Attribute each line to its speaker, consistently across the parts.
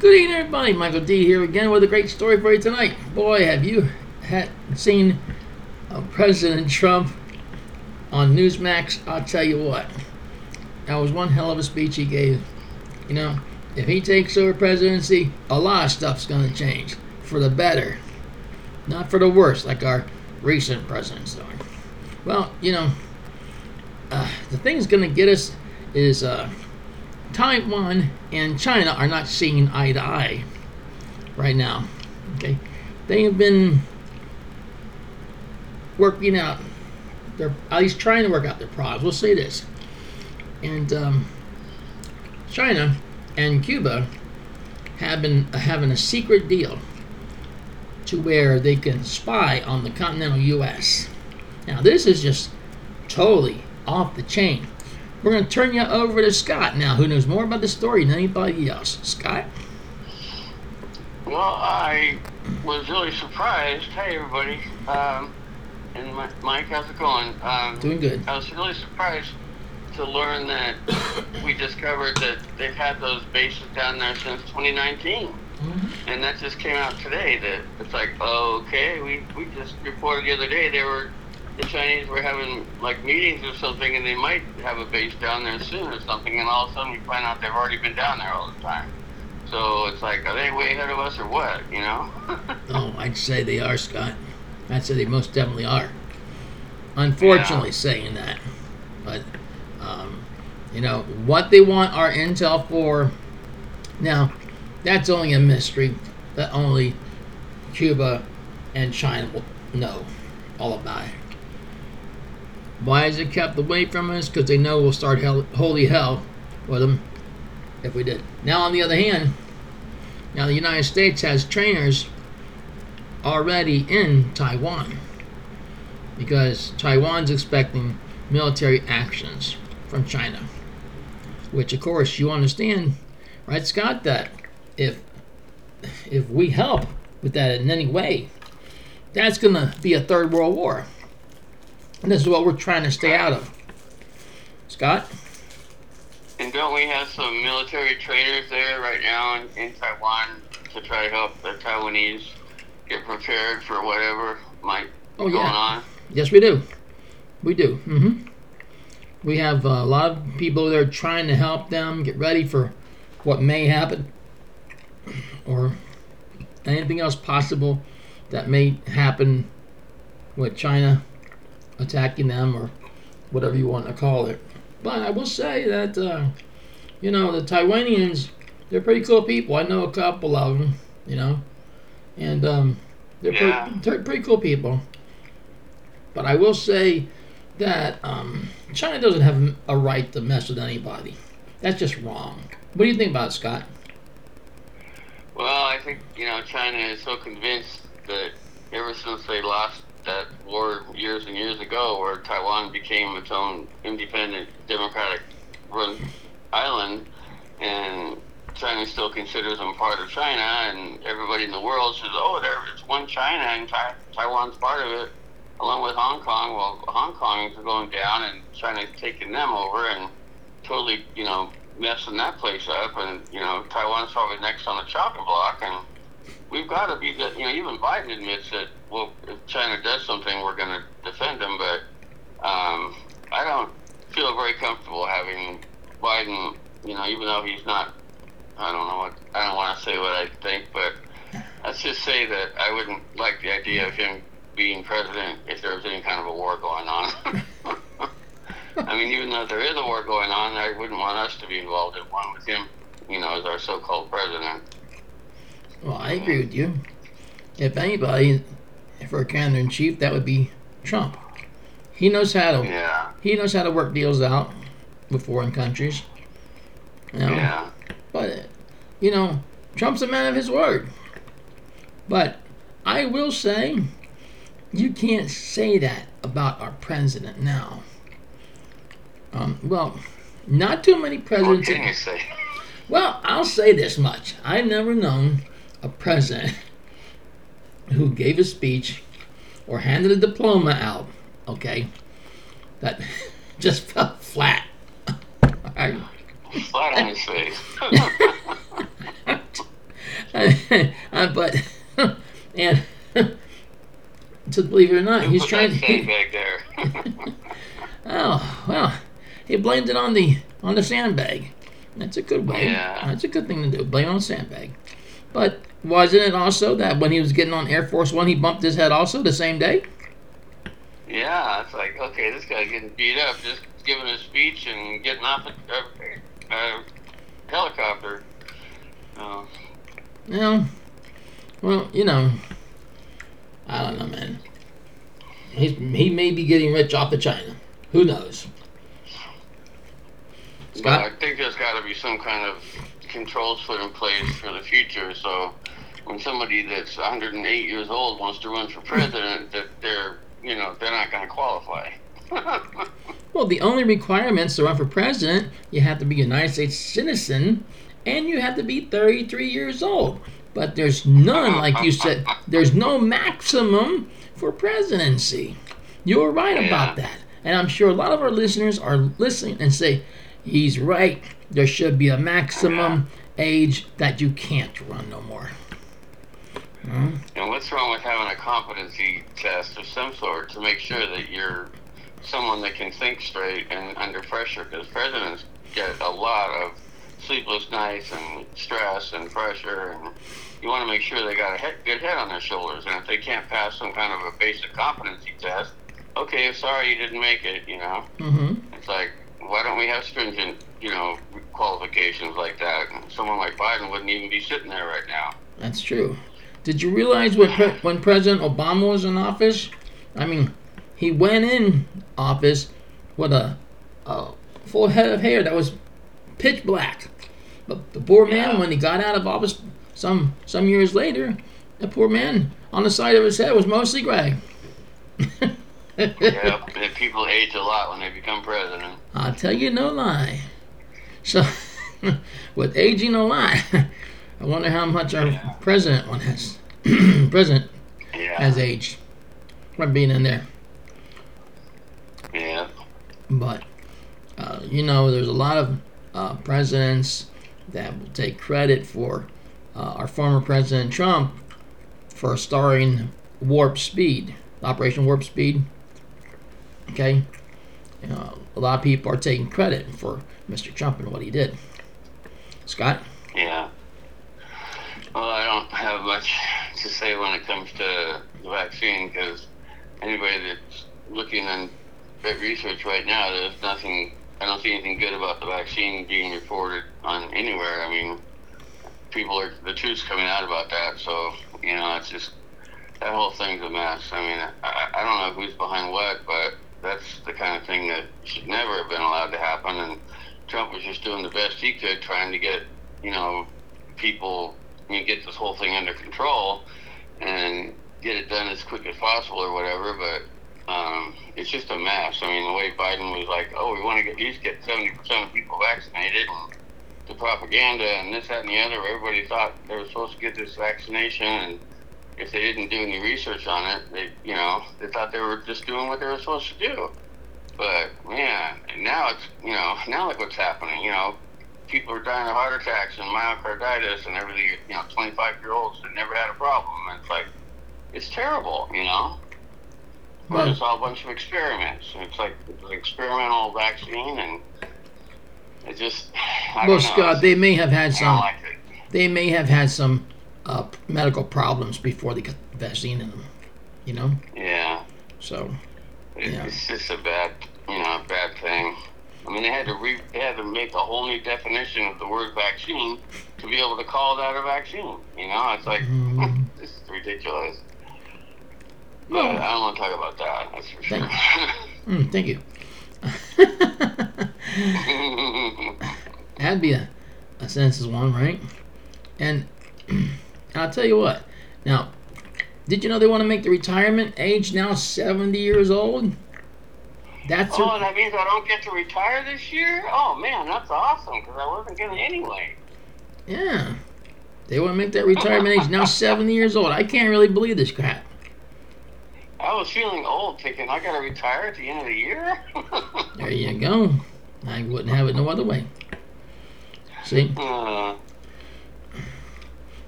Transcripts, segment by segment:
Speaker 1: Good evening, everybody. Michael D here again with a great story for you tonight. Boy, have you had seen uh, President Trump on Newsmax? I'll tell you what, that was one hell of a speech he gave. You know, if he takes over presidency, a lot of stuff's going to change for the better, not for the worse, like our recent president's doing. Well, you know, uh, the thing's going to get us is. Uh, Taiwan and China are not seeing eye to eye right now. Okay, they have been working out. They're at least trying to work out their problems. We'll say this, and um, China and Cuba have been having a secret deal to where they can spy on the continental U.S. Now, this is just totally off the chain. We're going to turn you over to Scott now, who knows more about the story than anybody else. Scott?
Speaker 2: Well, I was really surprised. Hey, everybody. Um, and Mike, how's it going? Um,
Speaker 1: Doing good.
Speaker 2: I was really surprised to learn that we discovered that they've had those bases down there since 2019. Mm-hmm. And that just came out today. That it's like, okay, we, we just reported the other day they were the Chinese were having like meetings or something, and they might have a base down there soon or something, and all of a sudden we find out they've already been down there all the time. So it's like, are they way ahead of us or what? You know?
Speaker 1: oh, I'd say they are, Scott. I'd say they most definitely are. Unfortunately, yeah. saying that, but um, you know what they want our intel for. Now, that's only a mystery that only Cuba and China will know all about it. Why is it kept away from us? Because they know we'll start hell, holy hell with them if we did. Now, on the other hand, now the United States has trainers already in Taiwan because Taiwan's expecting military actions from China. Which, of course, you understand, right, Scott, that if if we help with that in any way, that's going to be a third world war. And this is what we're trying to stay out of. Scott?
Speaker 2: And don't we have some military trainers there right now in, in Taiwan to try to help the Taiwanese get prepared for whatever might oh, be going yeah. on?
Speaker 1: Yes, we do. We do. Mm-hmm. We have a lot of people there trying to help them get ready for what may happen or anything else possible that may happen with China attacking them or whatever you want to call it. But I will say that, uh, you know, the Taiwanians, they're pretty cool people. I know a couple of them, you know, and um, they're, yeah. pretty, they're pretty cool people. But I will say that um, China doesn't have a right to mess with anybody. That's just wrong. What do you think about it, Scott?
Speaker 2: Well, I think, you know, China is so convinced that ever since they lost that war years and years ago, where Taiwan became its own independent, democratic run island, and China still considers them part of China, and everybody in the world says, "Oh, there's one China, and tai- Taiwan's part of it." Along with Hong Kong, well, Hong Kong is going down, and China's taking them over, and totally, you know, messing that place up, and you know, Taiwan's probably next on the chopping block, and we've got to be, that. you know, even Biden admits that well, if China does something, we're going to defend them. But um, I don't feel very comfortable having Biden. You know, even though he's not, I don't know what I don't want to say what I think, but let's just say that I wouldn't like the idea of him being president if there was any kind of a war going on. I mean, even though there is a war going on, I wouldn't want us to be involved in one with him, you know, as our so-called president.
Speaker 1: Well, I agree with you. If anybody, for a commander in chief, that would be Trump. He knows how to.
Speaker 2: Yeah.
Speaker 1: He knows how to work deals out with foreign countries.
Speaker 2: You know? Yeah.
Speaker 1: But you know, Trump's a man of his word. But I will say, you can't say that about our president now. Um, well, not too many presidents.
Speaker 2: What can you say?
Speaker 1: Well, I'll say this much: I've never known a president who gave a speech or handed a diploma out, okay, that just fell flat.
Speaker 2: Flat on his face.
Speaker 1: uh, but and to believe it or not,
Speaker 2: Who
Speaker 1: he's trying.
Speaker 2: that
Speaker 1: He,
Speaker 2: sandbag there.
Speaker 1: oh well, he blamed it on the on the sandbag. That's a good way.
Speaker 2: Yeah.
Speaker 1: That's a good thing to do. Blame on the sandbag. But wasn't it also that when he was getting on Air Force One, he bumped his head also the same day?
Speaker 2: yeah, it's like okay, this guy's getting beat up just giving a speech and getting off a, a, a helicopter. Oh,
Speaker 1: No. Well, you know, I don't know, man. He's, he may be getting rich off of China. Who knows?
Speaker 2: But
Speaker 1: Scott?
Speaker 2: I think there's got to be some kind of controls put in place for the future. So when somebody that's 108 years old wants to run for president, that they're you know they're not going to qualify.
Speaker 1: Well, the only requirements to run for president, you have to be a United States citizen and you have to be 33 years old. But there's none, like you said, there's no maximum for presidency. You were right about that. And I'm sure a lot of our listeners are listening and say, he's right. There should be a maximum age that you can't run no more.
Speaker 2: And what's wrong with having a competency test of some sort to make sure that you're someone that can think straight and under pressure? Because presidents get a lot of sleepless nights and stress and pressure, and you want to make sure they got a head, good head on their shoulders. And if they can't pass some kind of a basic competency test, okay, sorry you didn't make it. You know,
Speaker 1: hmm
Speaker 2: it's like why don't we have stringent, you know, qualifications like that? Someone like Biden wouldn't even be sitting there right now.
Speaker 1: That's true. Did you realize when pre- when President Obama was in office? I mean, he went in office with a, a full head of hair that was pitch black. But the poor man,
Speaker 2: Yeah.
Speaker 1: when he got out of office some some years later, the poor man on the side of his head was mostly gray.
Speaker 2: yeah, people age a lot when they become president.
Speaker 1: I'll tell you no lie. So, with aging a lot, I wonder how much our
Speaker 2: Yeah.
Speaker 1: president one has. president
Speaker 2: Yeah,
Speaker 1: has aged from being in there.
Speaker 2: yeah,
Speaker 1: But uh, you know, there's a lot of uh, presidents that will take credit for uh, our former president Trump for starting Warp Speed, Operation Warp Speed. Okay, you know, a lot of people are taking credit for Mr. Trump and what he did. Scott,
Speaker 2: yeah. Well, I don't have much to say when it comes to the vaccine because anybody that's looking in at research right now, there's nothing. I don't see anything good about the vaccine being reported on anywhere. I mean, people are the truth's coming out about that. So you know, it's just that whole thing's a mess. I mean, I, I don't know who's behind what, but that's the kind of thing that should never have been allowed to happen. And Trump was just doing the best he could, trying to get you know people, I mean, get this whole thing under control and get it done as quick as possible or whatever. But um, it's just a mess. I mean, the way Biden was like, "Oh, we want to get at least get seventy percent of people vaccinated," and the propaganda and this, that, and the other. Everybody thought they were supposed to get this vaccination, and if they didn't do any research on it, they, you know, they thought they were just doing what they were supposed to do. But man, now it's you know, now look what's happening. You know, people are dying of heart attacks and myocarditis and everything. You know, 25 year olds that never had a problem. And it's like, it's terrible. You know. But it's all a bunch of experiments. It's like it's an experimental vaccine, and it just. I know.
Speaker 1: Scott, they may have had some.
Speaker 2: like it.
Speaker 1: They may have had some uh, medical problems before they got the vaccine in them. You know,
Speaker 2: Yeah.
Speaker 1: so
Speaker 2: It,
Speaker 1: Yeah.
Speaker 2: It's just a bad, you know, bad thing. I mean, they had to re, they had to make a whole new definition of the word vaccine to be able to call that a vaccine. You know, it's like
Speaker 1: Mhm.
Speaker 2: this is ridiculous. But I don't want to talk about that. That's for sure.
Speaker 1: mm, thank you. That'd be a, a census one, right? And I'll tell you what. Now, did you know they want to make the retirement age now 70 years old? That's
Speaker 2: oh, that means I don't get to retire this year. Oh man, that's awesome because I wasn't gonna anyway.
Speaker 1: yeah. They want to make that retirement age now 70 years old. I can't really believe this crap.
Speaker 2: I was feeling old, thinking I gotta retire at the end of the year.
Speaker 1: There you go. I wouldn't have it no other way. See?
Speaker 2: Uh,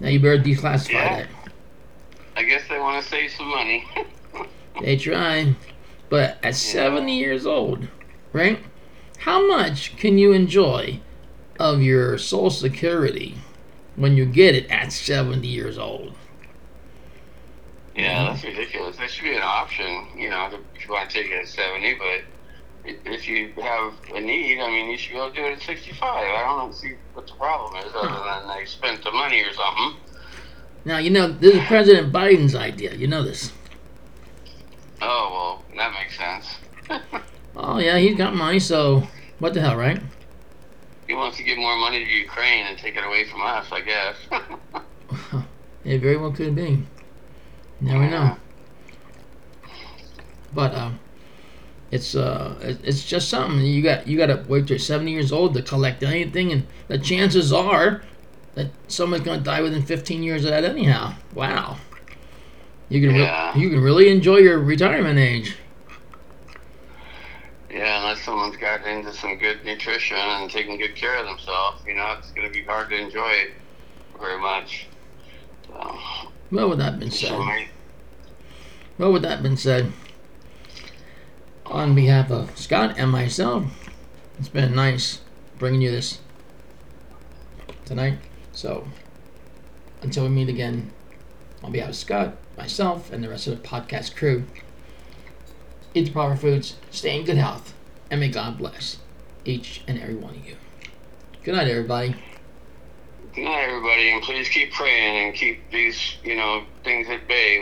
Speaker 1: Now you better declassify
Speaker 2: Yeah.
Speaker 1: that.
Speaker 2: I guess they want to save some money.
Speaker 1: They try. But at 70 years old, right? How much can you enjoy of your Social Security when you get it at 70 years old?
Speaker 2: yeah, that's ridiculous. That should be an option, you know, if you want to take it at 70, but if you have a need, I mean, you should be able to do it at 65. I don't see what the problem is other than they spent the money or something.
Speaker 1: Now, you know, this is President Biden's idea. You know this.
Speaker 2: Oh, well, that makes sense.
Speaker 1: Oh, yeah, he's got money, so what the hell, right?
Speaker 2: he wants to give more money to Ukraine and take it away from us, I guess.
Speaker 1: It very well could be. Never know. But uh, it's uh, it's just something you got. You got to wait till you're 70 years old to collect anything, and the chances are that someone's going to die within 15 years of that anyhow. Wow. You can re- you can really enjoy your retirement age.
Speaker 2: Yeah, unless someone's got into some good nutrition and taking good care of themselves, you know, it's going to be hard to enjoy it very much. So,
Speaker 1: Well, with that being said, well, with that being said, on behalf of Scott and myself, it's been nice bringing you this tonight. So, until we meet again, on behalf of Scott, myself, and the rest of the podcast crew, eat the proper foods, stay in good health, and may God bless each and every one of you. Good night, everybody.
Speaker 2: good night, everybody, and please keep praying and keep these, you know, things at bay